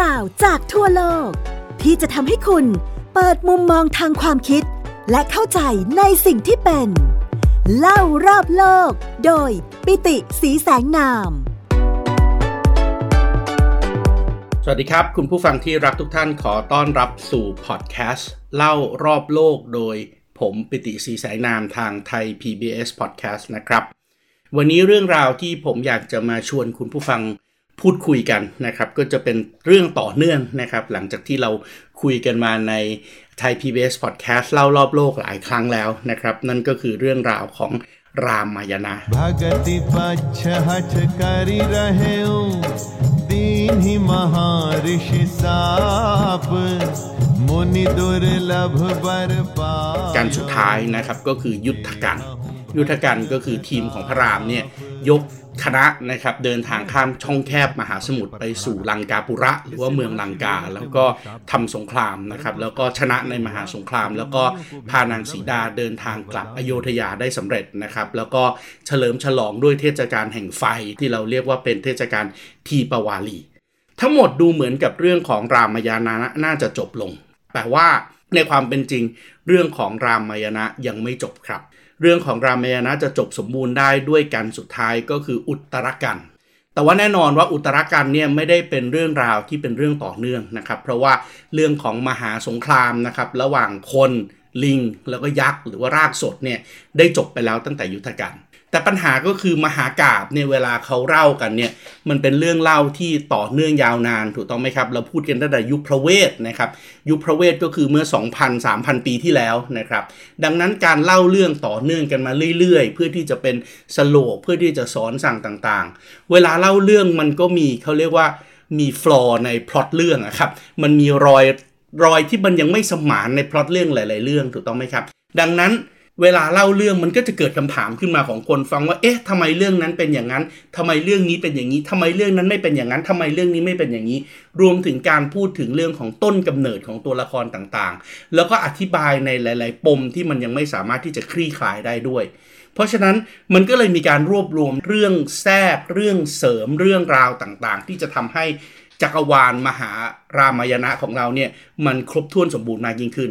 ราวจากทั่วโลก ที่จะทำให้คุณเปิดมุมมองทางความคิด และเข้าใจในสิ่งที่เป็น เล่ารอบโลก โดยปิติสีแสงนาม สวัสดีครับ คุณผู้ฟังที่รักทุกท่านขอต้อนรับสู่พอดแคสต์เล่ารอบโลกโดยผมปิติสีแสงนามทางไทย PBS Podcast นะครับ วันนี้เรื่องราวที่ผมอยากจะมาชวนคุณผู้ฟัง พูดคุยกันนะครับก็จะเป็นเรื่องต่อเนื่องนะครับ หลังจากที่เราคุยกันมาในไทยอสพอดแคสส์เล่ารอบโลกหลายครั้งแล้วนะครับ นั่นก็คือเรื่องราวของรามายณะการสุดท้ายนะครับก็คือยุทธการ ยุทธการก็คือทีมของพระรามเนี่ยยก คณะนะครับเดินทางข้ามช่องแคบมหาสมุทรไปสู่ลังกาปุระ หรือว่าเมืองลังกา แล้วก็ทำสงครามนะครับแล้วก็ชนะในมหาสงคราม แล้วก็พานางสีดาเดินทางกลับอโยธยาได้สำเร็จนะครับแล้วก็เฉลิมฉลองด้วยเทศกาลแห่งไฟที่เราเรียกว่าเป็นเทศกาลทีปวาลี ทั้งหมดดูเหมือนกับเรื่องของรามายานะน่าจะจบลง แต่ว่าในความเป็นจริงเรื่องของรามายณะยังไม่จบครับ เรื่องของรามายณะจะจบสมบูรณ์ได้ด้วยกันสุดท้ายก็คืออุตรกัน แต่ว่าแน่นอนว่าอุตรกันเนี่ยไม่ได้เป็นเรื่องราวที่เป็นเรื่องต่อเนื่องนะครับ เพราะว่าเรื่องของมหาสงครามนะครับระหว่างคนลิงแล้วก็ยักษ์หรือว่ารากสดเนี่ยได้จบไปแล้วตั้งแต่ยุทธกัน แต่ปัญหาก็คือมหากาบเนี่ยเวลาเขาเล่ากันเนี่ยมันเป็นเรื่องเล่าที่ต่อเนื่องยาวนานถูกต้องไหมครับเราพูดกันตั้งแต่ยุคพระเวทนะครับยุคพระเวทก็คือเมื่อ 2,000 3,000 ปีที่แล้วนะครับดังนั้นการเล่าเรื่องต่อเนื่องกันมาเรื่อยๆ เพื่อที่จะเป็นสโลกเพื่อที่จะสอนสั่งต่างๆ เวลาเล่าเรื่องมันก็มีเขาเรียกว่ามีฟลอในพล็อตเรื่องอะครับมันมีรอยรอยที่มันยังไม่สมานในพล็อตเรื่องหลาย ๆ เรื่องถูกต้องไหมครับดังนั้น เวลาเล่าเรื่องมันก็จะเกิดคำถามขึ้นมาของคนฟังว่า เอ๊ะทำไมเรื่องนั้นเป็นอย่างนั้นทำไมเรื่องนี้เป็นอย่างนี้ทำไมเรื่องนั้นไม่เป็นอย่างนั้นทำไมเรื่องนี้ไม่เป็นอย่างนี้ รวมถึงการพูดถึงเรื่องของต้นกำเนิดของตัวละครต่างๆ แล้วก็อธิบายในหลาย ๆ ปมที่มันยังไม่สามารถที่จะคลี่คลายได้ด้วย เพราะฉะนั้นมันก็เลยมีการรวบรวมเรื่องแทรกเรื่องเสริมเรื่องราวต่างๆ ที่จะทำให้ จักรวาลมหารามายณะของเราเนี่ยมันครบถ้วนสมบูรณ์มากยิ่งขึ้น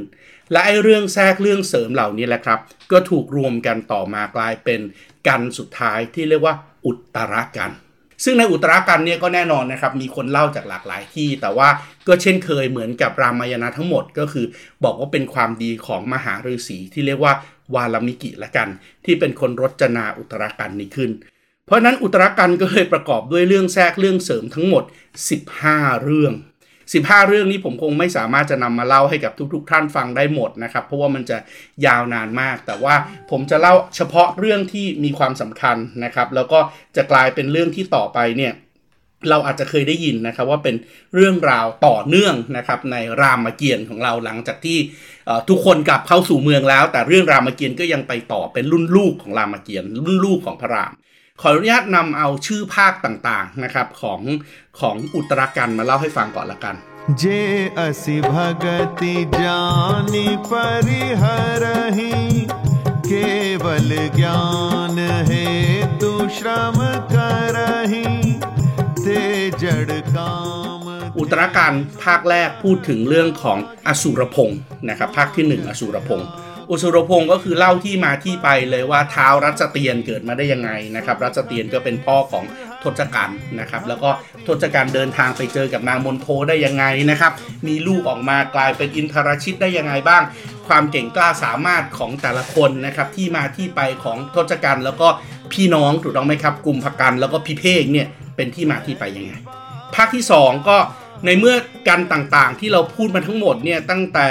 และไอ้เรื่องแทรกเรื่องเสริมเหล่านี้แหละครับ ก็ถูกรวมกันต่อมากลายเป็นกันสุดท้ายที่เรียกว่าอุตรากัน ซึ่งในอุตรากันเนี่ยก็แน่นอนนะครับมีคนเล่าจากหลากหลายที่ แต่ว่าก็เช่นเคยเหมือนกับรามายณะทั้งหมดก็คือ บอกว่าเป็นความดีของมหาฤาษีที่เรียกว่าวาลมิกิละกัน ที่เป็นคนรจนาอุตรากันนี้ขึ้น เพราะนั้นอุตรกันก็เลยประกอบด้วยเรื่องแทรกเรื่องเสริมทั้งหมด 15 เรื่อง 15 เรื่องนี้ผมคงไม่สามารถจะนำมาเล่าให้กับทุก ๆ ท่านฟังได้หมดนะครับ เพราะว่ามันจะยาวนานมาก แต่ว่าผมจะเล่าเฉพาะเรื่องที่มีความสำคัญนะครับ แล้วก็จะกลายเป็นเรื่องที่ต่อไปเนี่ยเราอาจจะเคยได้ยินนะครับว่าเป็นเรื่องราวต่อเนื่องนะครับในรามเกียรติ์ของเราหลังจากที่ทุกคนกลับเข้าสู่เมืองแล้ว แต่เรื่องรามเกียรติ์ก็ยังไปต่อเป็นรุ่นลูกของรามเกียรติ์รุ่นลูกของพระราม ขออนุญาตนำเอาชื่อภาคต่างๆนะครับของของอุตรกันมาเล่าให้ฟังก่อนละกันเจอสิกติจานิปริหริเกวลญาณเหตุชรมกริเตจดกามอุตรการภาคแรกพูดถึงเรื่องของอสูรพงศ์นะครับภาคที่หนึ่งอสูรพงศ์ อุสูรพงศ์ก็คือเล่าที่มาที่ไปเลยว่าเท้ารัชเตียนเกิดมาได้ยังไงนะครับรัชเตียนก็เป็นพ่อของทศกัณฐ์นะครับแล้วก็ทศกัณฐ์เดินทางไปเจอกับนางมนโทได้ยังไงนะครับมีลูกออกมากลายเป็นอินทรชิตได้ยังไงบ้าง ความเก่งกล้าสามารถของแต่ละคนนะครับที่มาที่ไปของทศกัณฐ์แล้วก็พี่น้องถูกต้องไหมครับกลุ่มพกันแล้วก็พิเภกเนี่ยเป็นที่มาที่ไปยังไง ภาคที่ 2 ก็ ในเมื่อกันต่างๆ ที่เราพูดมาทั้งหมดเนี่ยตั้งแต่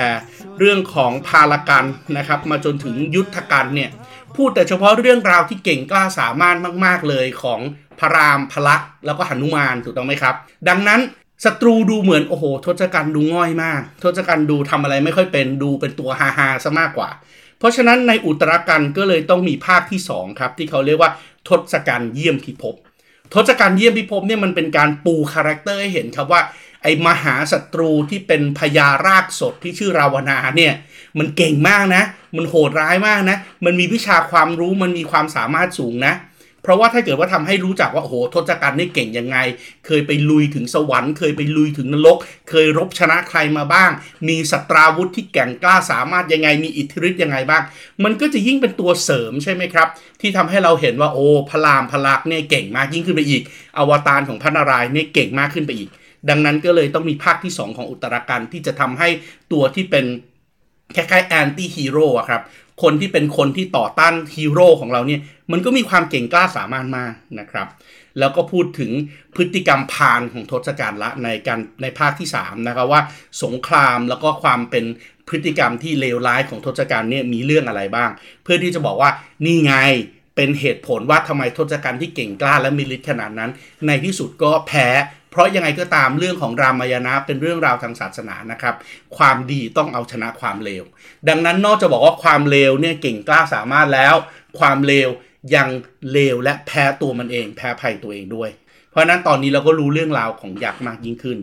เรื่องของพาลกันนะครับ มาจนถึงยุทธกันเนี่ยพูดแต่เฉพาะเรื่องราวที่เก่งกล้าสามารถมาก ๆเลยของพระรามพระลักษมณ์แล้วก็หนุมานถูกต้องไหมครับ ดังนั้นศัตรูดูเหมือนโอ้โหทศกัณฐ์ดูง่อยมาก ทศกัณฐ์ดูทำอะไรไม่ค่อยเป็นดูเป็นตัวฮาฮาซะมากกว่า เพราะฉะนั้นในอุตรกัณฑ์ก็เลยต้องมีภาคที่สองครับที่เขาเรียกว่าทศกัณฐ์เยี่ยมพิภพทศกัณฐ์เยี่ยมพิภพเนี่ยมันเป็นการปู character ให้เห็นครับว่า ไอ้มหาศัตรูที่เป็นพญารากษสที่ชื่อราวณะเนี่ยมันเก่งมากนะ มันโหดร้ายมากนะ มันมีวิชาความรู้มันมีความสามารถสูงนะ เพราะว่าถ้าเกิดว่าทำให้รู้จักว่าโอ้โหทศกัณฐ์นี่เก่งยังไง เคยไปลุยถึงสวรรค์ เคยไปลุยถึงนรก เคยรบชนะใครมาบ้าง มีสตราวุธที่แก่งกล้าสามารถยังไง มีอิทธิฤทธิ์ยังไงบ้าง มันก็จะยิ่งเป็นตัวเสริมใช่ไหมครับ ที่ทำให้เราเห็นว่าโอ้พระรามพระลักษณ์เนี่ยเก่งมากยิ่งขึ้นไปอีก อวตารของพระนารายณ์เนี่ยเก่งมากขึ้นไปอีก ดังนั้นก็เลยต้องมีภาคที่ 2 ของอุตรากันที่จะทำให้ตัวที่เป็นคล้ายๆ anti-hero อะครับคนที่เป็นคนที่ต่อต้านฮีโร่ของเราเนี่ยมันก็มีความเก่งกล้าสามารถมากนะครับ แล้วก็พูดถึงพฤติกรรมพาลของทศกัณฐ์ละในการในภาคที่3นะครับว่าสงครามแล้วก็ความเป็นพฤติกรรมที่เลวร้ายของทศกัณฐ์เนี่ยมีเรื่องอะไรบ้าง เพื่อที่จะบอกว่านี่ไงเป็นเหตุผลว่าทำไมทศกัณฐ์ที่เก่งกล้าและมีฤทธิ์ขนาดนั้น ในที่สุดก็แพ้ เพราะยังไงก็ตามเรื่องของรามายณะเป็นเรื่องราวทางศาสนานะครับ ความดีต้องเอาชนะความเลว ดังนั้นนอกจากบอกว่าความเลวเนี่ยเก่งกล้าสามารถแล้ว ความเลวยังเลวและแพ้ตัวมันเอง แพ้ภัยตัวเองด้วย เพราะนั้นตอนนี้เราก็รู้เรื่องราวของยักษ์มากยิ่งขึ้น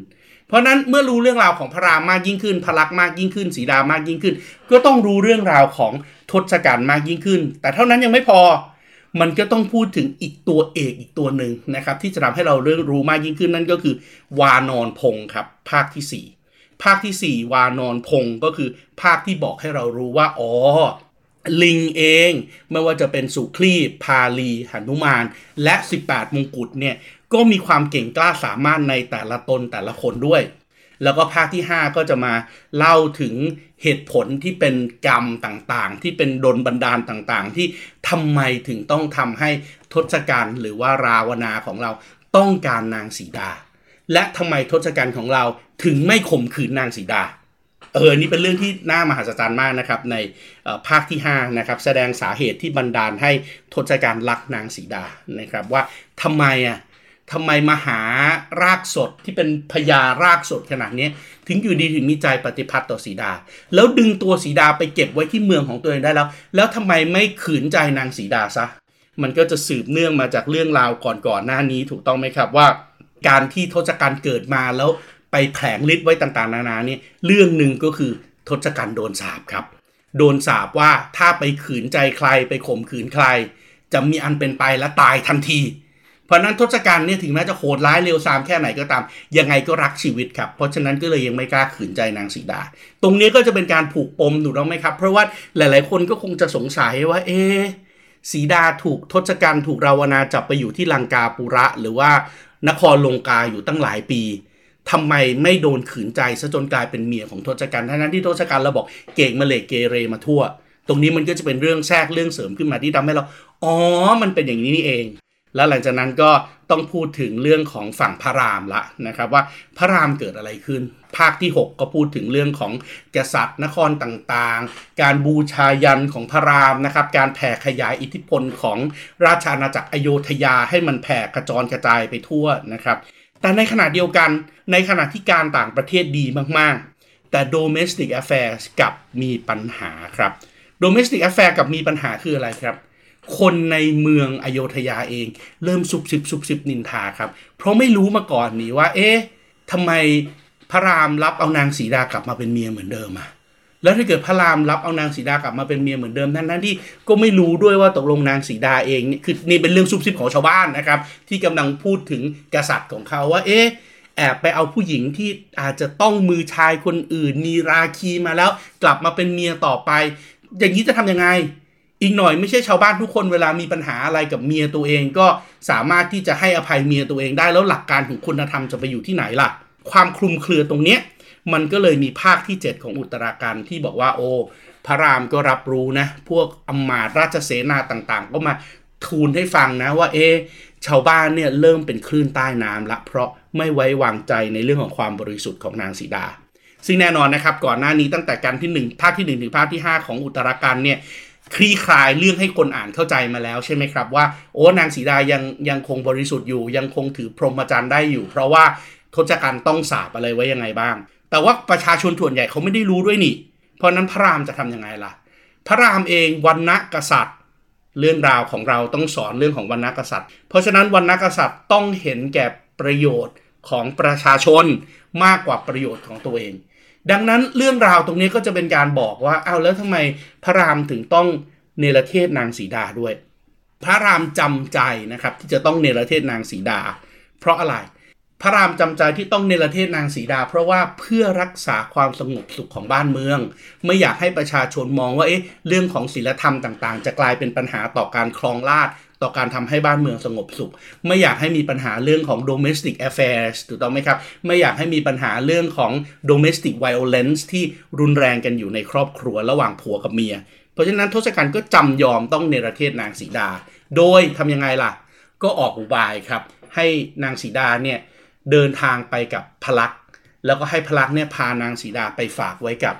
เพราะนั้นเมื่อรู้เรื่องราวของพระรามมากยิ่งขึ้น พระลักษณ์มากยิ่งขึ้นสีดามากยิ่งขึ้น ก็ต้องรู้เรื่องราวของทศกัณฐ์มากยิ่งขึ้น แต่เท่านั้นยังไม่พอ มันก็ต้องพูดถึงอีกตัวเอกอีกตัวหนึ่งนะครับ ที่จะทำให้เราเรื่องรู้มากยิ่งขึ้นนั่นก็คือ วานอนพงครับ ภาคที่ 4 ภาคที่ 4 วานอนพงก็คือภาคที่บอกให้เรารู้ว่าอ๋อลิงเอง ไม่ว่าจะเป็นสุคลีพาลีหนุมาน และ 18 มงกุฎเนี่ยก็มีความเก่งกล้าสามารถในแต่ละตนแต่ละคนด้วย แล้วก็ภาคที่ 5 ก็จะมาเล่าถึงเหตุผลที่เป็นกรรมต่างๆ ที่เป็นดนบันดาลต่างๆ ที่ทำไมถึงต้องทำให้ทศกัณฐ์หรือว่าราวนาของเราต้องการนางสีดา และทำไมทศกัณฐ์ของเราถึงไม่ข่มขืนนางสีดาเออนี่เป็นเรื่องที่น่ามหัศจรรย์มากนะครับในภาคที่5นะครับแสดงสาเหตุที่บันดาลให้ทศกัณฐ์รักนางสีดานะครับว่าทำไมอะ ทำไมมาหารากสดที่เป็นพญารากสดขนาดนี้ ถึงอยู่ดีถึงมีใจปฏิพัทธ์ต่อสีดา แล้วดึงตัวสีดาไปเก็บไว้ที่เมืองของตัวเองได้แล้ว แล้วทำไมไม่ขืนใจนางสีดาซะ มันก็จะสืบเนื่องมาจากเรื่องราวก่อนๆหน้านี้ถูกต้องไหมครับว่า การที่ทศกัณฐ์เกิดมาแล้วไปแผลงฤทธิ์ไว้ต่างๆ นานานี่เรื่องหนึ่งก็คือทศกัณฐ์โดนสาปครับ โดนสาปว่าถ้าไปขืนใจใครไปข่มขืนใคร จะมีอันเป็นไปและตายทันที เพราะนั้นทศกัณฐ์เนี่ยถึงแม้จะโหดร้ายเร็วซามแค่ไหนก็ตาม ยังไงก็รักชีวิตครับ เพราะฉะนั้นก็เลยยังไม่กล้าขืนใจนางสีดา ตรงนี้ก็จะเป็นการผูกปมถูกต้องไหมครับ เพราะว่าหลาย ๆ คนก็คงจะสงสัยว่า เอ๊สีดาถูกทศกัณฐ์ถูกราวนาจับไปอยู่ที่ลังกาปุระ หรือว่านครลงกาอยู่ตั้งหลายปีทำไมไม่โดนขืนใจซะจนกลายเป็นเมียของทศกัณฐ์ทั้งนั้นที่ทศกัณฐ์เราบอกเก่งมาเลเกเรมาทั่ว ตรงนี้มันก็จะเป็นเรื่องแทรกเรื่องเสริมขึ้นมาที่ทำให้เรา อ๋อ มันเป็นอย่างนี้นี่เอง แล้วหลังจากนั้นก็ต้องพูดถึงเรื่องของฝั่งพระรามละนะครับว่าพระรามเกิดอะไรขึ้น ภาคที่ 6 ก็พูดถึงเรื่องของกษัตริย์นครต่างๆ การบูชายันของพระรามนะครับการแผ่ขยายอิทธิพลของราชอาณาจักรอโยธยาให้มันแผ่กระจรกระจายไปทั่วนะครับ แต่ในขณะเดียวกันในขณะที่การต่างประเทศดีมากๆ แต่ domestic affairs กับมีปัญหาครับ domestic affairs กับมีปัญหาคืออะไรครับ คนในเมืองอโยธยาเอง เริ่มสุบสิบสุบสิบนินทาครับ เพราะไม่รู้มาก่อนนี่ว่า เอ๊ะทำไมพระรามรับเอานางสีดากลับมาเป็นเมียเหมือนเดิมอะแล้วถ้าเกิดพระรามรับเอานางสีดากลับมาเป็นเมียเหมือนเดิมทั้งนั้นที่ก็ไม่รู้ด้วยว่าตกลงนางสีดาเองนี่คือนี่เป็นเรื่องซุบซิบของชาวบ้านนะครับ ที่กำลังพูดถึงกษัตริย์ของเขาว่าเอ๊ะแอบไปเอาผู้หญิงที่อาจจะต้องมือชายคนอื่นมีราคีมาแล้วกลับมาเป็นเมียต่อไป อย่างนี้จะทํำยังไง อีกหน่อยไม่ใช่ชาวบ้านทุกคนเวลามีปัญหาอะไรกับเมียตัวเองก็สามารถที่จะให้อภัยเมียตัวเองได้แล้วหลักการของคุณธรรมจะไปอยู่ที่ไหนล่ะ ความคลุมเครือตรงเนี้ยมันก็เลยมีภาคที่ 7 ของอุตราการที่บอกว่าโอ้พระรามก็รับรู้นะ พวกอำมาตราชเสนาต่างๆ ก็มาทูลให้ฟังนะว่าเอชาวบ้านเนี่ยเริ่มเป็นคลื่นใต้น้ำละ เพราะไม่ไว้วางใจในเรื่องของความบริสุทธิ์ของนางสีดา ซึ่งแน่นอนนะครับก่อนหน้านี้ตั้งแต่การที่ 1 ภาคที่ 1 ถึงภาคที่ 5 ของอุตราการเนี่ย คลี่คลายเรื่องให้คนอ่านเข้าใจมาแล้วใช่ไหมครับ ว่าโอ้นางสีดายังยังคงบริสุทธิ์อยู่ ยังคงถือพรหมจรรย์ได้อยู่ เพราะว่าทศกัณฐ์ต้องสาบอะไรไว้ยังไงบ้าง แต่ว่าประชาชนส่วนใหญ่เขาไม่ได้รู้ด้วยนี่ เพราะนั้นพระรามจะทํำยังไงล่ะ พระรามเองวันณะกษัตริย์ เรื่องราวของเราต้องสอนเรื่องของวรรณกษัตริย์ เพราะฉะนั้นวรรณกษัตริย์ต้องเห็นแก่ประโยชน์ของประชาชนมากกว่าประโยชน์ของตัวเอง ดังนั้นเรื่องราวตรงนี้ก็จะเป็นการบอกว่าอ้าวแล้วทำไมพระรามถึงต้องเนรเทศนางสีดาด้วย พระรามจำใจนะครับที่จะต้องเนรเทศนางสีดา เพราะอะไร พระรามจำใจที่ต้องเนรเทศนางสีดา เพราะว่าเพื่อรักษาความสงบสุขของบ้านเมือง ไม่อยากให้ประชาชนมองว่าเอ๊ะเรื่องของศีลธรรมต่างๆ จะกลายเป็นปัญหาต่อการครองราช ต่อการทำให้บ้านเมืองสงบสุข ไม่อยากให้มีปัญหาเรื่องของ domestic affairs ถูกต้องไหมครับ ไม่อยากให้มีปัญหาเรื่องของ domestic violence ที่รุนแรงกันอยู่ในครอบครัวระหว่างผัวกับเมีย เพราะฉะนั้นทศกัณฐ์ก็จำยอมต้องเนรเทศนางสีดา โดยทำยังไงล่ะ ก็ออกอุบายครับ ให้นางสีดาเนี่ยเดินทางไปกับพลักษณ์แล้วก็ให้พลักษณ์เนี่ยพานางสีดาไปฝากไว้กับ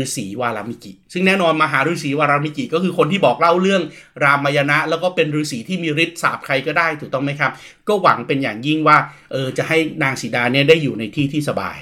ฤาษีวารามิกิซึ่งแน่นอนมหาฤาษีวารามิกิก็คือคนที่บอกเล่าเรื่องรามายณะ แล้วก็เป็นฤาษีที่มีฤทธิ์สาบใครก็ได้ถูกต้องไหมครับ ก็หวังเป็นอย่างยิ่งว่าเออจะให้นางสีดาเนี่ยได้อยู่ในที่ที่สบาย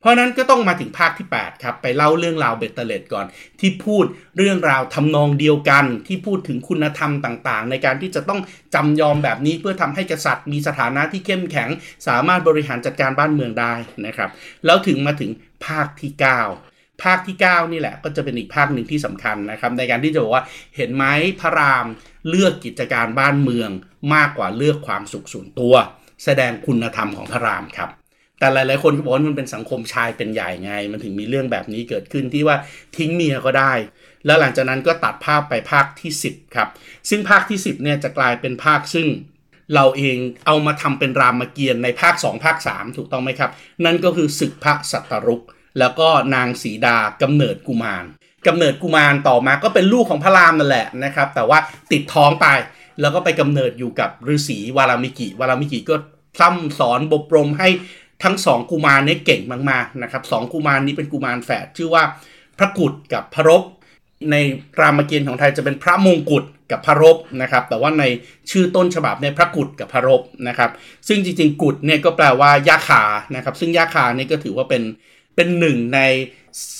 เพราะนั้นก็ต้องมาถึงภาคที่ 8 ครับ ไปเล่าเรื่องราวเบตเตเลตก่อน ที่พูดเรื่องราวทำนองเดียวกัน ที่พูดถึงคุณธรรมต่างๆ ในการที่จะต้องจำยอมแบบนี้เพื่อทำให้กษัตริย์มีสถานะที่เข้มแข็ง สามารถบริหารจัดการบ้านเมืองได้นะครับแล้วถึงมาถึงภาคที่ 9 ภาคที่ 9 นี่แหละ ก็จะเป็นอีกภาคหนึ่งที่สำคัญนะครับ ในการที่จะบอกว่าเห็นไหมพระรามเลือกกิจการบ้านเมืองมากกว่าเลือกความสุขส่วนตัว แสดงคุณธรรมของพระรามครับแต่หลาย ๆ คนก็บอกว่ามันเป็นสังคมชายเป็นใหญ่ไง มันถึงมีเรื่องแบบนี้เกิดขึ้นที่ว่าทิ้งเมียก็ได้ แล้วหลังจากนั้นก็ตัดภาพไปภาคที่ 10 ครับ ซึ่งภาคที่ 10 เนี่ยจะกลายเป็นภาคซึ่งเราเองเอามาทำเป็นรามเกียรติ์ในภาค 2 ภาค 3 ถูกต้องไหมครับ นั่นก็คือศึกพระสัตรุก แล้วก็นางสีดากำเนิดกุมารกำเนิดกุมารต่อมาก็เป็นลูกของพระรามนั่นแหละนะครับ แต่ว่าติดท้องไปแล้วก็ไปกำเนิดอยู่กับฤาษีวารามิกิ วารามิกิก็พร่ำสอนบบรมให้ทั้งสองกุมารนี้เก่งมากๆนะครับสองกุมารนี้เป็นกุมารแฝดชื่อว่าพระกุฎกับพระรบในรามเกียรติ์ของไทยจะเป็นพระมงกุฎกับพระรบนะครับ แต่ว่าในชื่อต้นฉบับเนี่ยพระกุฎกับพระรบนะครับ ซึ่งจริงๆกุฎเนี่ยก็แปลว่ายาคานะครับ ซึ่งยาคาเนี่ยก็ถือว่าเป็น เป็นหนึ่งใน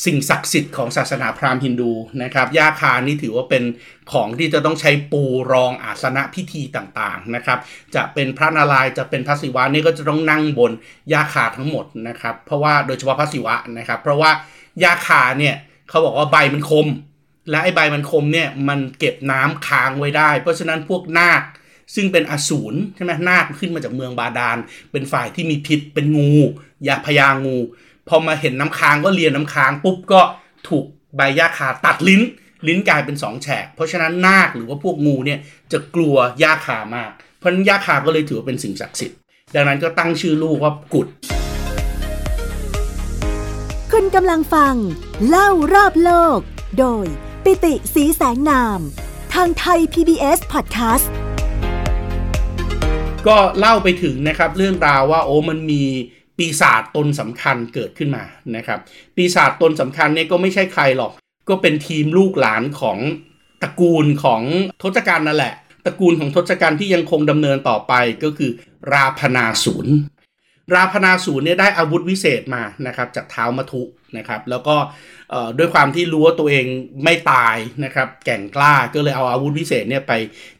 สิ่งศักดิ์สิทธิ์ของศาสนาพราหมณ์ฮินดูนะครับยาคานี่ถือว่าเป็นของที่จะต้องใช้ปูรองอาสนะพิธีต่างๆนะครับ จะเป็นพระนารายณ์จะเป็นพระศิวะนี่ก็จะต้องนั่งบนยาคาทั้งหมดนะครับ เพราะว่าโดยเฉพาะพระศิวะนะครับ เพราะว่ายาคาเนี่ยเขาบอกว่าใบมันคม และไอ้ใบมันคมเนี่ยมันเก็บน้ำค้างไว้ได้ เพราะฉะนั้นพวกนาคซึ่งเป็นอสูรใช่ไหมนาคขึ้นมาจากเมืองบาดาล เป็นฝ่ายที่มีพิษเป็นงูยาพยางู พอมาเห็นน้ำค้างก็เลียน้ำค้างปุ๊บก็ถูกใบหญ้าคาตัดลิ้น ลิ้นกลายเป็นสองแฉก เพราะฉะนั้นนาคหรือว่าพวกงูเนี่ยจะกลัวหญ้าคามาก เพราะนั้นหญ้าคาก็เลยถือว่าเป็นสิ่งศักดิ์สิทธิ์ ดังนั้นก็ตั้งชื่อลูกว่ากุด คุณกำลังฟัง เล่ารอบโลก โดยปิติสีแสงนาม ทางไทย PBS Podcast ก็เล่าไปถึงนะครับเรื่องราวว่าโอ้มันมี ปีศาจตนสำคัญเกิดขึ้นมานะครับ ปีศาจตนสำคัญเนี่ยก็ไม่ใช่ใครหรอก ก็เป็นทีมลูกหลานของตระกูลของทศกัณฐ์นั่นแหละตระกูลของทศกัณฐ์ที่ยังคงดำเนินต่อไปก็คือราพนาศูนย์ราพนาศูนย์เนี่ยได้อาวุธวิเศษมานะครับจากเท้ามัทุนะครับแล้วก็ด้วยความที่รู้ว่าตัวเองไม่ตายนะครับแก่งกล้าก็เลยเอาอาวุธวิเศษเนี่ยไป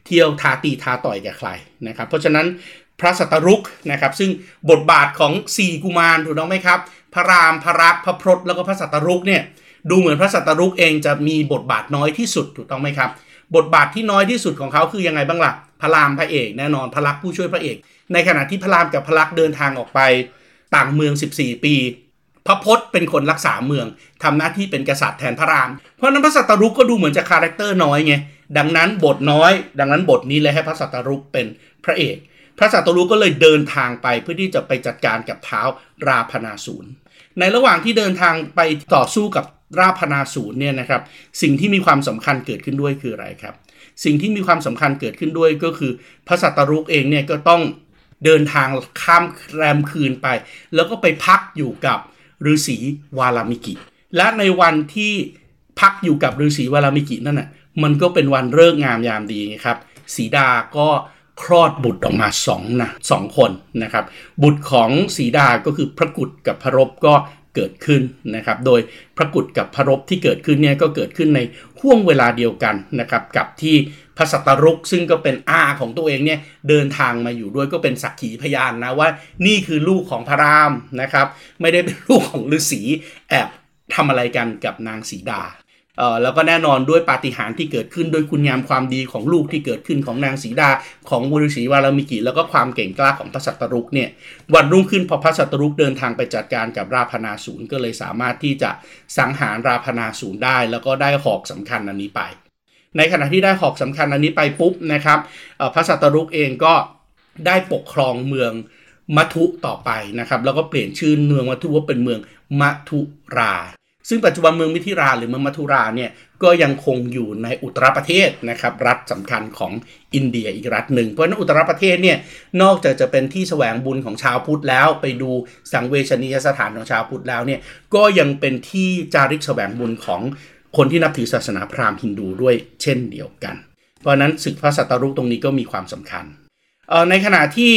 เที่ยวทาตีทาต่อยกับใครนะครับเพราะฉะนั้น พระสัตรุกนะครับซึ่งบทบาทของสี่กุมารถูกต้องไหมครับ พระรามพระรักพระพรตแล้วก็พระสัตรุกเนี่ยดูเหมือนพระสัตรุกเองจะมีบทบาทน้อยที่สุดถูกต้องไหมครับ บทบาทที่น้อยที่สุดของเขาคือยังไงบ้างล่ะพระรามพระเอกแน่นอนพระรักผู้ช่วยพระเอก ในขณะที่พระรามกับพระรักเดินทางออกไปต่างเมือง 14 ปี พระพรตเป็นคนรักษาเมืองทำหน้าที่เป็นกษัตริย์แทนพระราม เพราะนั้นพระสัตรุดก็ดูเหมือนจะ character น้อยไงดังนั้นบทน้อย ดังนั้นบทนี้เลยให้พระสัตรุดเป็นพระเอก พระสัตรุดก็เลยเดินทางไปเพื่อที่จะไปจัดการกับเท้าราพนาศูนย์ในระหว่างที่เดินทางไปต่อสู้กับราพนาศูนย์เนี่ยนะครับ สิ่งที่มีความสำคัญเกิดขึ้นด้วยคืออะไรครับ สิ่งที่มีความสำคัญเกิดขึ้นด้วยก็คือพระสัตรุกเองเนี่ยก็ต้องเดินทางข้ามแรมคืนไป แล้วก็ไปพักอยู่กับฤาษีวาลามิกิ และในวันที่พักอยู่กับฤาษีวาลามิกินั่นน่ะมันก็เป็นวันเลิกงามยามดีครับสีดาก็ คลอดบุตรออกมาสองนะสองคนนะครับ บุตรของสีดาก็คือพระกุฎกับพระรบก็เกิดขึ้นนะครับ โดยพระกุฎกับพระรบที่เกิดขึ้นเนี่ยก็เกิดขึ้นในห่วงเวลาเดียวกันนะครับกับที่พระสัตรุกซึ่งก็เป็นอาของตัวเองเนี่ยเดินทางมาอยู่ด้วยก็เป็นสักขีพยานนะว่านี่คือลูกของพระรามนะครับ ไม่ได้เป็นลูกของฤาษีแอบทำอะไรกันกับนางสีดา เออแล้วก็แน่นอนด้วยปาฏิหาริย์ที่เกิดขึ้นด้วยคุณงามความดีของลูกที่เกิดขึ้นของนางสีดาของบุรุษีวาลามิกิ แล้วก็ความเก่งกล้าของพระสัตรุกเนี่ยวันรุ่งขึ้นพอพระสัตรุกเดินทางไปจัดการกับราพนาศูนย์ก็เลยสามารถที่จะสังหารราพนาศูนย์ได้ แล้วก็ได้หอกสำคัญอันนี้ไป ในขณะที่ได้หอกสำคัญอันนี้ไปปุ๊บนะครับพระสัตรุกเองก็ได้ปกครองเมืองมัทุต่อไปนะครับแล้วก็เปลี่ยนชื่อเมืองมัทุว่าเป็นเมืองมัทุรา ซึ่งปัจจุบันเมืองมิถิราหรือเมืองมัทุราเนี่ยก็ยังคงอยู่ในอุตรประเทศนะครับรัฐสำคัญของอินเดียอีกรัฐหนึ่ง เพราะนั้นอุตรประเทศเนี่ยนอกจากจะเป็นที่แสวงบุญของชาวพุทธแล้ว ไปดูสังเวชนียสถานของชาวพุทธแล้วเนี่ยก็ยังเป็นที่จาริกแสวงบุญของคนที่นับถือศาสนาพราหมณ์ฮินดูด้วยเช่นเดียวกัน เพราะนั้นศึกพระสัตตรุกตรงนี้ก็มีความสำคัญในขณะที่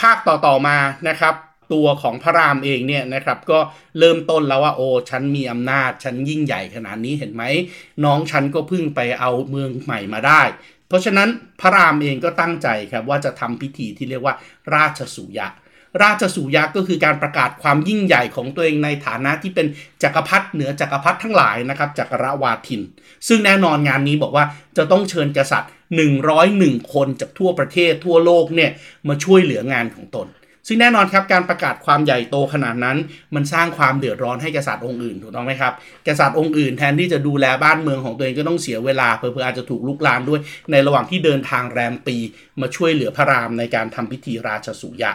ภาคต่อๆมานะครับ ตัวของพระรามเองเนี่ยนะครับก็เริ่มต้นแล้วว่าโอ้ฉันมีอำนาจฉันยิ่งใหญ่ขนาดนี้เห็นไหมน้องฉันก็เพิ่งไปเอาเมืองใหม่มาได้ เพราะฉะนั้นพระรามเองก็ตั้งใจครับว่าจะทำพิธีที่เรียกว่าราชสุยะราชสุยักษ์ก็คือการประกาศความยิ่งใหญ่ของตัวเองในฐานะที่เป็นจักรพรรดิเหนือจักรพรรดิทั้งหลายนะครับจักรวาทิน ซึ่งแน่นอนงานนี้บอกว่าจะต้องเชิญกษัตริย์ 101 คนจากทั่วประเทศทั่วโลกเนี่ยมาช่วยเหลืองานของตน ซึ่งแน่นอนครับการประกาศความใหญ่โตขนาดนั้น มันสร้างความเดือดร้อนให้กษัตริย์องค์อื่นถูกต้องไหมครับกษัตริย์องค์อื่นแทนที่จะดูแลบ้านเมืองของตัวเองก็ต้องเสียเวลาเพื่ออาจจะถูกลุกลามด้วย ในระหว่างที่เดินทางแรมปี มาช่วยเหลือพระรามในการทำพิธีราชสุยะ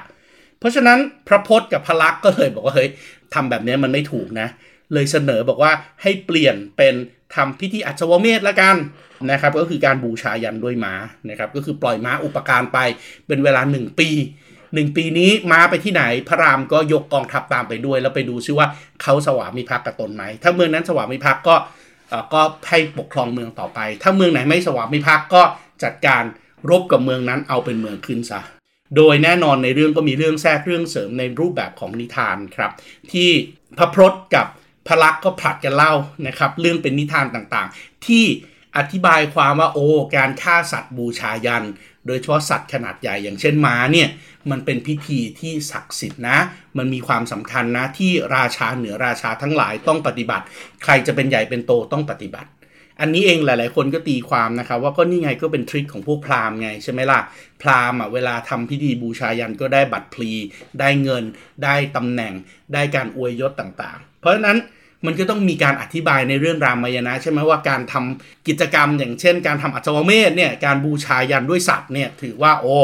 เพราะฉะนั้นพระพจน์กับพระลักษ์ก็เลยบอกว่าเฮ้ยทำแบบนี้มันไม่ถูกนะ เลยเสนอบอกว่าให้เปลี่ยนเป็นทำพิธีอัศวเมธละกันนะครับก็คือการบูชายันด้วยม้านะครับก็คือปล่อยม้าอุปการไปเป็นเวลา 1 ปี 1ปีนี้ม้าไปที่ไหนพระรามก็ยกกองทัพตามไปด้วย แล้วไปดูซิว่าเขาสวามิภักดิ์กับตนไหม ถ้าเมืองนั้นสวามิภักดิ์ก็ก็ให้ปกครองเมืองต่อไป ถ้าเมืองไหนไม่สวามิภักดิ์ก็จัดการรบกับเมืองนั้นเอาเป็นเมืองขึ้นซะโดยแน่นอนในเรื่องก็มีเรื่องแทรกเรื่องเสริมในรูปแบบของนิทานครับ ที่พระพรตกับพระลักษณ์ก็ผลัดกันเล่านะครับ เรื่องเป็นนิทานต่างๆ ที่ อธิบายความว่าโอ้การฆ่าสัตว์บูชายัน โดยเฉพาะสัตว์ขนาดใหญ่อย่างเช่นม้าเนี่ยมันเป็นพิธีที่ศักดิ์สิทธิ์นะ มันมีความสำคัญนะที่ราชาเหนือราชาทั้งหลายต้องปฏิบัติ ใครจะเป็นใหญ่เป็นโตต้องปฏิบัติ อันนี้เองหลาย ๆ คนก็ตีความนะครับว่าก็นี่ไงก็เป็นทริคของพวกพราหมณ์ไงใช่ไหมล่ะพราหมณ์อะเวลาทำพิธีบูชายันก็ได้บัตรพลี ได้เงิน ได้ตำแหน่ง ได้การอวยยศต่าง ๆ เพราะฉะนั้น มันก็ต้องมีการอธิบายในเรื่องรามายณะใช่ไหมว่าการทำกิจกรรม อย่างเช่น การทำอัศวเมธเนี่ยการบูชายันด้วยสัตว์เนี่ยถือว่าโอ้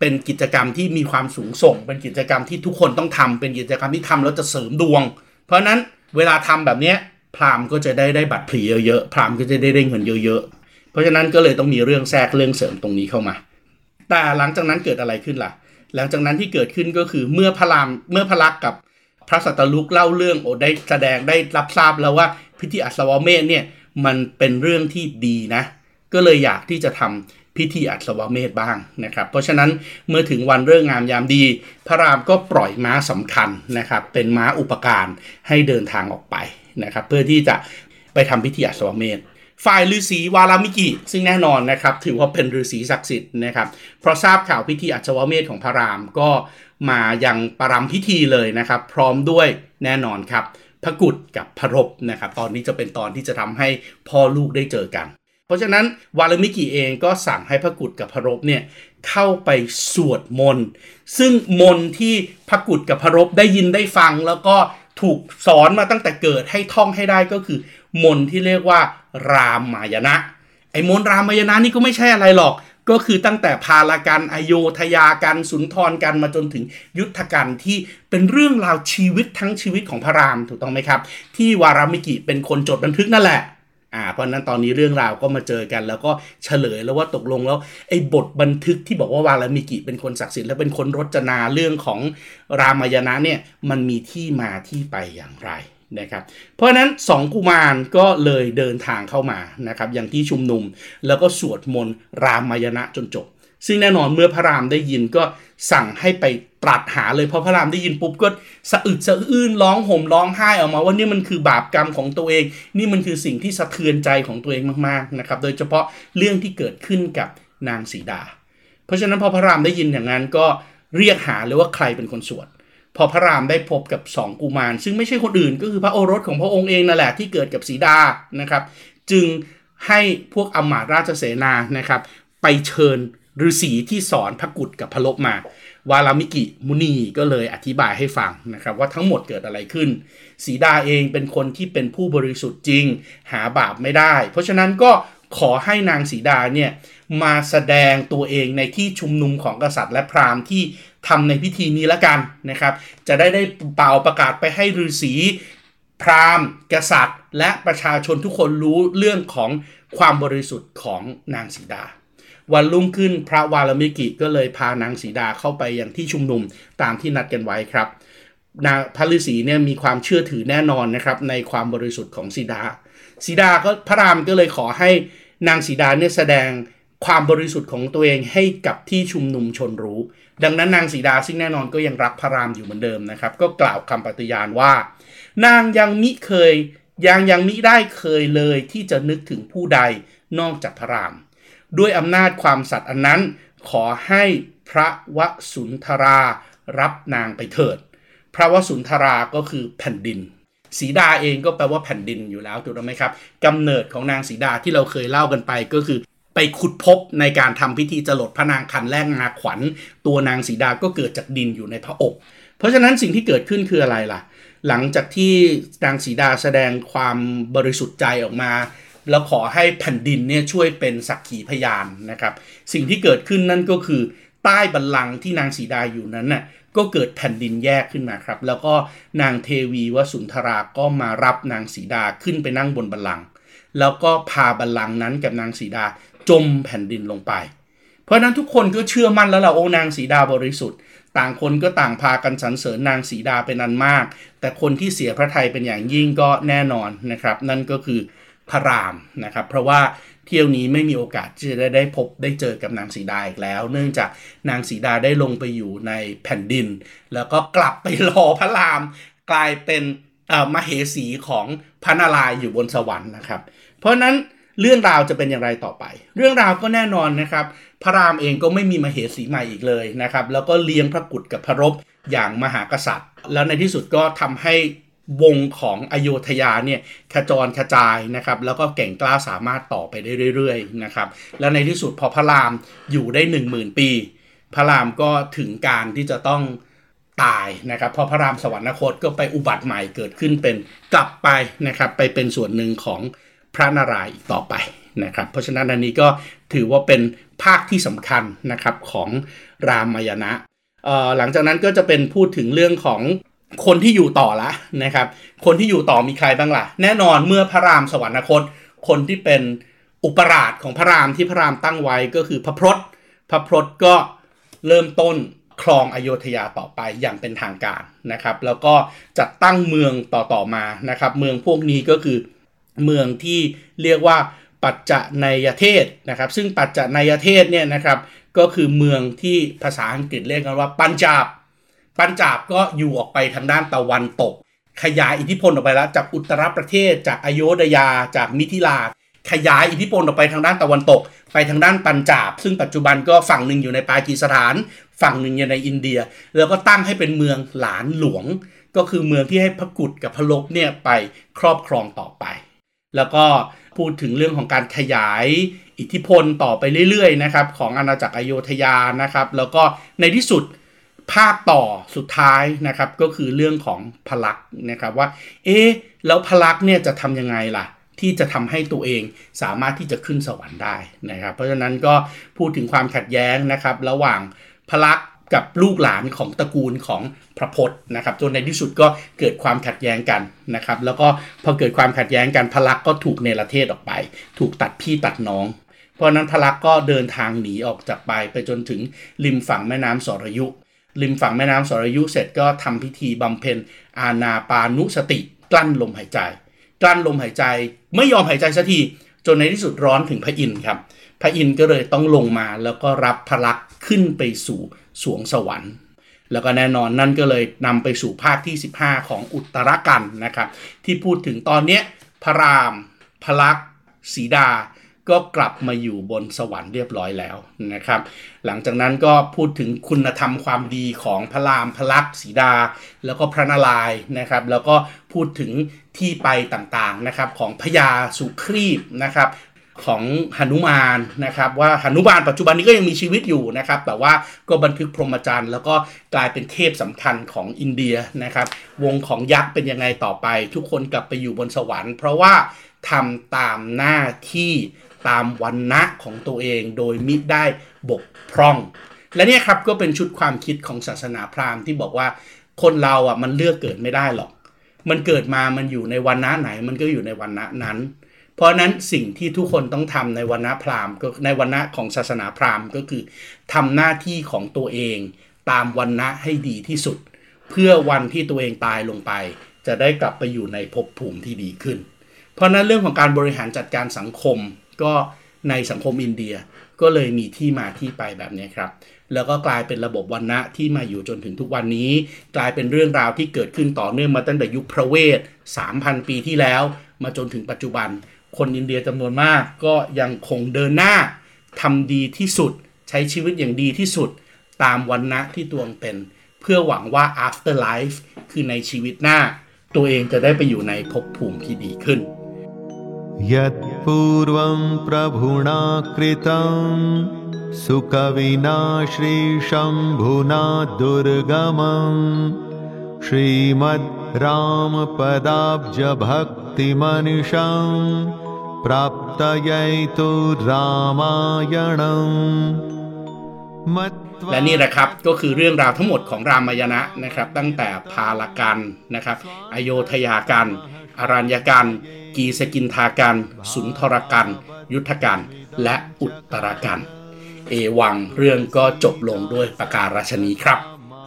เป็นกิจกรรมที่มีความสูงส่ง เป็นกิจกรรมที่ทุกคนต้องทำเป็นกิจกรรมที่ทำแล้วจะเสริมดวง เพราะฉะนั้นเวลาทำแบบเนี้ยพราหมณ์ก็จะได้ได้บัตรพลีเยอะๆพราหมณ์ก็จะได้ได้เงินเยอะๆเพราะฉะนั้นก็เลยต้องมีเรื่องแทรกเรื่องเสริมตรงนี้เข้ามา แต่หลังจากนั้นเกิดอะไรขึ้นล่ะ หลังจากนั้นที่เกิดขึ้นก็คือเมื่อพระรามเมื่อพระลักษณ์กับ พระสัตลุกเล่าเรื่องโอ้ได้แสดงได้รับทราบแล้วว่าพิธีอัศวเมธเนี่ยมันเป็นเรื่องที่ดีนะ ก็เลยอยากที่จะทำพิธีอัศวเมธบ้างนะครับ เพราะฉะนั้นเมื่อถึงวันเรื่องงามยามดี พระรามก็ปล่อยม้าสำคัญนะครับ เป็นม้าอุปการให้เดินทางออกไปนะครับ เพื่อที่จะไปทำพิธีอัศวเมธ ฝ่ายฤาษีวารามิกิ ซึ่งแน่นอนนะครับ ถือว่าเป็นฤาษีศักดิ์สิทธิ์นะครับ เพราะทราบข่าวพิธีอัศวเมธของพระรามก็มายังปรำพิธีเลยนะครับ พร้อมด้วยแน่นอนครับพระกุฎกับพระรบนะครับ ตอนนี้จะเป็นตอนที่จะทำให้พ่อลูกได้เจอกัน เพราะฉะนั้นวาลมิกิเองก็สั่งให้พระกุฎกับพระรบเนี่ยเข้าไปสวดมนต์ซึ่งมนต์ที่พระกุฎกับพระรบได้ยินได้ฟังแล้วก็ ถูกสอนมาตั้งแต่เกิดให้ท่องให้ได้ก็คือ มนที่เรียกว่ารามายณะไอ้มนรามายณะนี่ก็ไม่ใช่อะไรหรอก ก็คือตั้งแต่พาลกันอโยธยากันสุนทรกันมาจนถึงยุทธกันที่เป็นเรื่องราวชีวิตทั้งชีวิตของพระรามถูกต้องไหมครับ ที่วารามิกิเป็นคนจดบันทึกนั่นแหละ อ่าเพราะนั้นตอนนี้เรื่องราวก็มาเจอกัน แล้วก็เฉลยแล้วว่าตกลงแล้วไอ้บทบันทึกที่บอกว่าวาลามิกิเป็นคนศักดิ์สิทธิ์และเป็นคนรจนาเรื่องของรามายณะเนี่ยมันมีที่มาที่ไปอย่างไรนะครับเพราะฉะนั้นสองกุมารก็เลยเดินทางเข้ามานะครับอย่างที่ชุมนุมแล้วก็สวดมนต์รามายณะจนจบ ซึ่งแน่นอนเมื่อพระรามได้ยินก็สั่งให้ไป ตรัสหาเลยเพราะพระรามได้ยินปุ๊บก็สะอึกสะอื้นร้องห่มร้องไห้ออกมาว่านี่มันคือบาปกรรมของตัวเอง นี่มันคือสิ่งที่สะเทือนใจของตัวเองมากๆนะครับโดยเฉพาะเรื่องที่เกิดขึ้นกับนางสีดา เพราะฉะนั้นพอพระรามได้ยินอย่างนั้นก็เรียกหาเลยว่าใครเป็นคนสวดพพอพระรามได้พบกับสองกุมาร ซึ่งไม่ใช่คนอื่นก็คือพระโอรสของพระองค์เองนั่นแหละที่เกิดกับสีดานะครับ จึงให้พวกอมาตราชเสนานะครับ ไปเชิญ ฤาษีที่สอนพระกุฏกับพระลบมา วาลามิกิมุนีก็เลยอธิบายให้ฟังนะครับ ว่าทั้งหมดเกิดอะไรขึ้น สีดาเองเป็นคนที่เป็นผู้บริสุทธิ์จริง หาบาปไม่ได้ เพราะฉะนั้นก็ขอให้นางสีดาเนี่ยมาแสดงตัวเองในที่ชุมนุมของกษัตริย์และพราหมณ์ที่ทำในพิธีนี้ละกันนะครับ จะได้ได้เป่าประกาศไปให้ฤาษีพราหมณ์ กษัตริย์ และประชาชนทุกคนรู้เรื่องของความบริสุทธิ์ของนางสีดา วันรุ่งขึ้นพระวาลมิกิก็เลยพานางสีดาเข้าไปยังที่ชุมนุมตามที่นัดกันไว้ครับนางพระฤาษีเนี่ยมีความเชื่อถือแน่นอนนะครับในความบริสุทธิ์ของสีดาสีดาก็พระรามก็เลยขอให้นางสีดาเนี่ยแสดงความบริสุทธิ์ของตัวเองให้กับที่ชุมนุมชนรู้ ดังนั้นนางสีดาซึ่งแน่นอนก็ยังรักพระรามอยู่เหมือนเดิมนะครับ ก็กล่าวคำปฏิญาณว่า นางยังมิเคยยังยังมิได้เคยเลยที่จะนึกถึงผู้ใดนอกจากพระราม ด้วยอำนาจความสัตย์อันนั้น ขอให้พระวสุนทรารับนางไปเถิด พระวสุนทราก็คือแผ่นดินสีดาเองก็แปลว่าแผ่นดินอยู่แล้วถูกไหมครับกำเนิดของนางสีดาที่เราเคยเล่ากันไปก็คือ ไปขุดพบในการทำพิธีจรดพระนางคันแรกงาขวัญ ตัวนางสีดาก็เกิดจากดินอยู่ในพระอก เพราะฉะนั้นสิ่งที่เกิดขึ้นคืออะไรล่ะ หลังจากที่นางสีดาแสดงความบริสุทธิ์ใจออกมา แล้วขอให้แผ่นดินเนี่ยช่วยเป็นสักขีพยานนะครับ สิ่งที่เกิดขึ้นนั่นก็คือ ใต้บัลลังก์ที่นางสีดาอยู่นั้นน่ะก็เกิดแผ่นดินแยกขึ้นมาครับ แล้วก็นางเทวีวสุนทราก็มารับนางสีดาขึ้นไปนั่งบนบัลลังก์แล้วก็พาบัลลังก์นั้นกับนางสีดาจมแผ่นดินลงไป เพราะนั้นทุกคนก็เชื่อมั่นแล้วล่ะโอ้นางสีดาบริสุทธิ์ ต่างคนก็ต่างพากันสรรเสริญนางสีดาเป็นอันมาก แต่คนที่เสียพระทัยเป็นอย่างยิ่งก็แน่นอนนะครับ นั่นก็คือ พระรามนะครับ เพราะว่าเที่ยวนี้ไม่มีโอกาสที่จะได้ได้พบได้เจอกับนางสีดาอีกแล้ว เนื่องจากนางสีดาได้ลงไปอยู่ในแผ่นดิน แล้วก็กลับไปรอพระราม กลายเป็นมเหสีของพระนารายณ์อยู่บนสวรรค์นะครับ เพราะนั้นเรื่องราวจะเป็นอย่างไรต่อไป เรื่องราวก็แน่นอนนะครับ พระรามเองก็ไม่มีมเหสีใหม่อีกเลยนะครับ แล้วก็เลี้ยงพระกุฎกับพระรบอย่างมหากษัตริย์ แล้วในที่สุดก็ทำให้ วงของอโยธยาเนี่ยขจรกระจายนะครับแล้วก็เก่งกล้าสามารถต่อไปได้เรื่อยๆนะครับแล้วในที่สุดพอพระรามอยู่ได้ 1 0,000 ปี พระรามก็ถึงการที่จะต้องตายนะครับพอพระรามสวรรคตก็ไปอุบัติใหม่เกิดขึ้นเป็นกลับไปนะครับไปเป็นส่วนหนึ่งของพระนารายณ์อีกต่อไปนะครับเพราะฉะนั้นอันนี้ก็ถือว่าเป็นภาคที่สำคัญนะครับของรามายณะหลังจากนั้นก็จะเป็นพูดถึงเรื่องของ คนที่อยู่ต่อละนะครับ คนที่อยู่ต่อมีใครบ้างล่ะ แน่นอนเมื่อพระรามสวรรคต คนที่เป็นอุปราชของพระรามที่พระรามตั้งไว้ก็คือพระพรตพระพรตก็เริ่มต้นครองอโยธยาต่อไปอย่างเป็นทางการนะครับ แล้วก็จัดตั้งเมืองต่อๆมานะครับ เมืองพวกนี้ก็คือเมืองที่เรียกว่าปัจจนยเทศนะครับ ซึ่งปัจจนยเทศเนี่ยนะครับก็คือเมืองที่ภาษาอังกฤษเรียกกันว่าปัญจาบ ปัญจาบก็อยู่ออกไปทางด้านตะวันตก ขยายอิทธิพลออกไปแล้วจากอุตรประเทศจากอโยธยาจากมิถิลาขยายอิทธิพลออกไปทางด้านตะวันตก ไปทางด้านปัญจาบ ซึ่งปัจจุบันก็ฝั่งหนึ่งอยู่ในปากีสถาน ฝั่งหนึ่งอยู่ในอินเดีย แล้วก็ตั้งให้เป็นเมืองหลานหลวง ก็คือเมืองที่ให้พระกุฎกับพระลบเนี่ยไปครอบครองต่อไป แล้วก็พูดถึงเรื่องของการขยายอิทธิพลต่อไปเรื่อยๆนะครับของอาณาจักรอโยธยานะครับ แล้วก็ในที่สุด ภาคต่อสุดท้ายนะครับก็คือเรื่องของพลักษ์นะครับว่า เอ๊ะแล้วพลักษ์เนี่ยจะทำยังไงล่ะ ที่จะทำให้ตัวเองสามารถที่จะขึ้นสวรรค์ได้นะครับ เพราะฉะนั้นก็พูดถึงความขัดแย้งนะครับ ระหว่างพลักษ์กับลูกหลานของตระกูลของพระพจน์นะครับจนในที่สุดก็เกิดความขัดแย้งกันนะครับ แล้วก็พอเกิดความขัดแย้งกันพลักษ์ก็ถูกเนรเทศออกไป ถูกตัดพี่ตัดน้อง เพราะนั้นพลักษ์ก็เดินทางหนีออกจากไปไปจนถึงริมฝั่งแม่น้ำสรยุ ริมฝั่งแม่น้ำสรยุเสร็จก็ทำพิธีบำเพ็ญอาณาปานุสติ กลั้นลมหายใจ กลั้นลมหายใจไม่ยอมหายใจสักทีจนในที่สุดร้อนถึงพระอินทร์ครับ พระอินทร์ก็เลยต้องลงมาแล้วก็รับพลักษ์ขึ้นไปสู่สวงสวรรค์ แล้วก็แน่นอนนั่นก็เลยนำไปสู่ภาคที่ 15 ของอุตรกันนะครับ ที่พูดถึงตอนนี้พระรามพลักษ์สีดา ก็กลับมาอยู่บนสวรรค์เรียบร้อยแล้วนะครับ หลังจากนั้นก็พูดถึงคุณธรรมความดีของพระรามพระลักษณ์สีดา แล้วก็พระนารายณ์นะครับ แล้วก็พูดถึงที่ไปต่างๆนะครับของพญาสุครีบนะครับของหนุมานนะครับว่าหนุมานปัจจุบันนี้ก็ยังมีชีวิตอยู่นะครับแต่ว่าก็บันทึกพรหมจรรย์ แล้วก็กลายเป็นเทพสำคัญของอินเดียนะครับ วงของยักษ์เป็นยังไงต่อไป ทุกคนกลับไปอยู่บนสวรรค์ เพราะว่าทำตามหน้าที่ ตามวันณะของตัวเองโดยมิได้บกพร่อง และนี่ครับก็เป็นชุดความคิดของศาสนาพราหมณ์ที่บอกว่าคนเราอะมันเลือกเกิดไม่ได้หรอก มันเกิดมามันอยู่ในวันณะไหนมันก็อยู่ในวันณะนั้น เพราะนั้นสิ่งที่ทุกคนต้องทำในวันณะพราหมณ์ก็ในวันณะของศาสนาพราหมณ์ก็คือทำหน้าที่ของตัวเองตามวันณะให้ดีที่สุด เพื่อวันที่ตัวเองตายลงไป จะได้กลับไปอยู่ในภพภูมิที่ดีขึ้น เพราะนั้นเรื่องของการบริหารจัดการสังคม ก็ในสังคมอินเดียก็เลยมีที่มาที่ไปแบบนี้ครับ แล้วก็กลายเป็นระบบวันณะที่มาอยู่จนถึงทุกวันนี้ กลายเป็นเรื่องราวที่เกิดขึ้นต่อเนื่องมาตั้งแต่ยุคพระเวท 3,000 ปีที่แล้ว มาจนถึงปัจจุบัน คนอินเดียจำนวนมากก็ยังคงเดินหน้าทำดีที่สุด ใช้ชีวิตอย่างดีที่สุด ตามวันณะที่ตัวเองเป็น เพื่อหวังว่า after life คือในชีวิตหน้า ตัวเองจะได้ไปอยู่ในภพภูมิที่ดีขึ้น यत्पूर्वं प्रभुणा कृतं सुकविना श्रीशम्भुना दुर्गमं। श्रीमद् रामपदाब्जभक्तिमनिशं प्राप्तयैतु रामायणम् และนี่แหละครับก็คือเรื่องราวทั้งหมดของรามายณะนะครับ ตั้งแต่พาลกันนะครับ อโยธยากันอรัญญกันกีสกินทากันสุนทรกันยุทธกันและอุตตรกันเอวังเรื่องก็จบลงด้วยประการราชนีครับ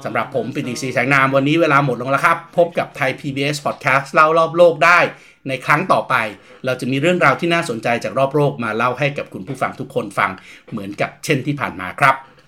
สำหรับผมปิติศรีแสงนามวันนี้เวลาหมดลงแล้วครับ พบกับไทย PBS Podcast เล่ารอบโลกได้ ในครั้งต่อไป เราจะมีเรื่องราวที่น่าสนใจจากรอบโลกมาเล่าให้กับคุณผู้ฟังทุกคนฟังเหมือนกับเช่นที่ผ่านมาครับ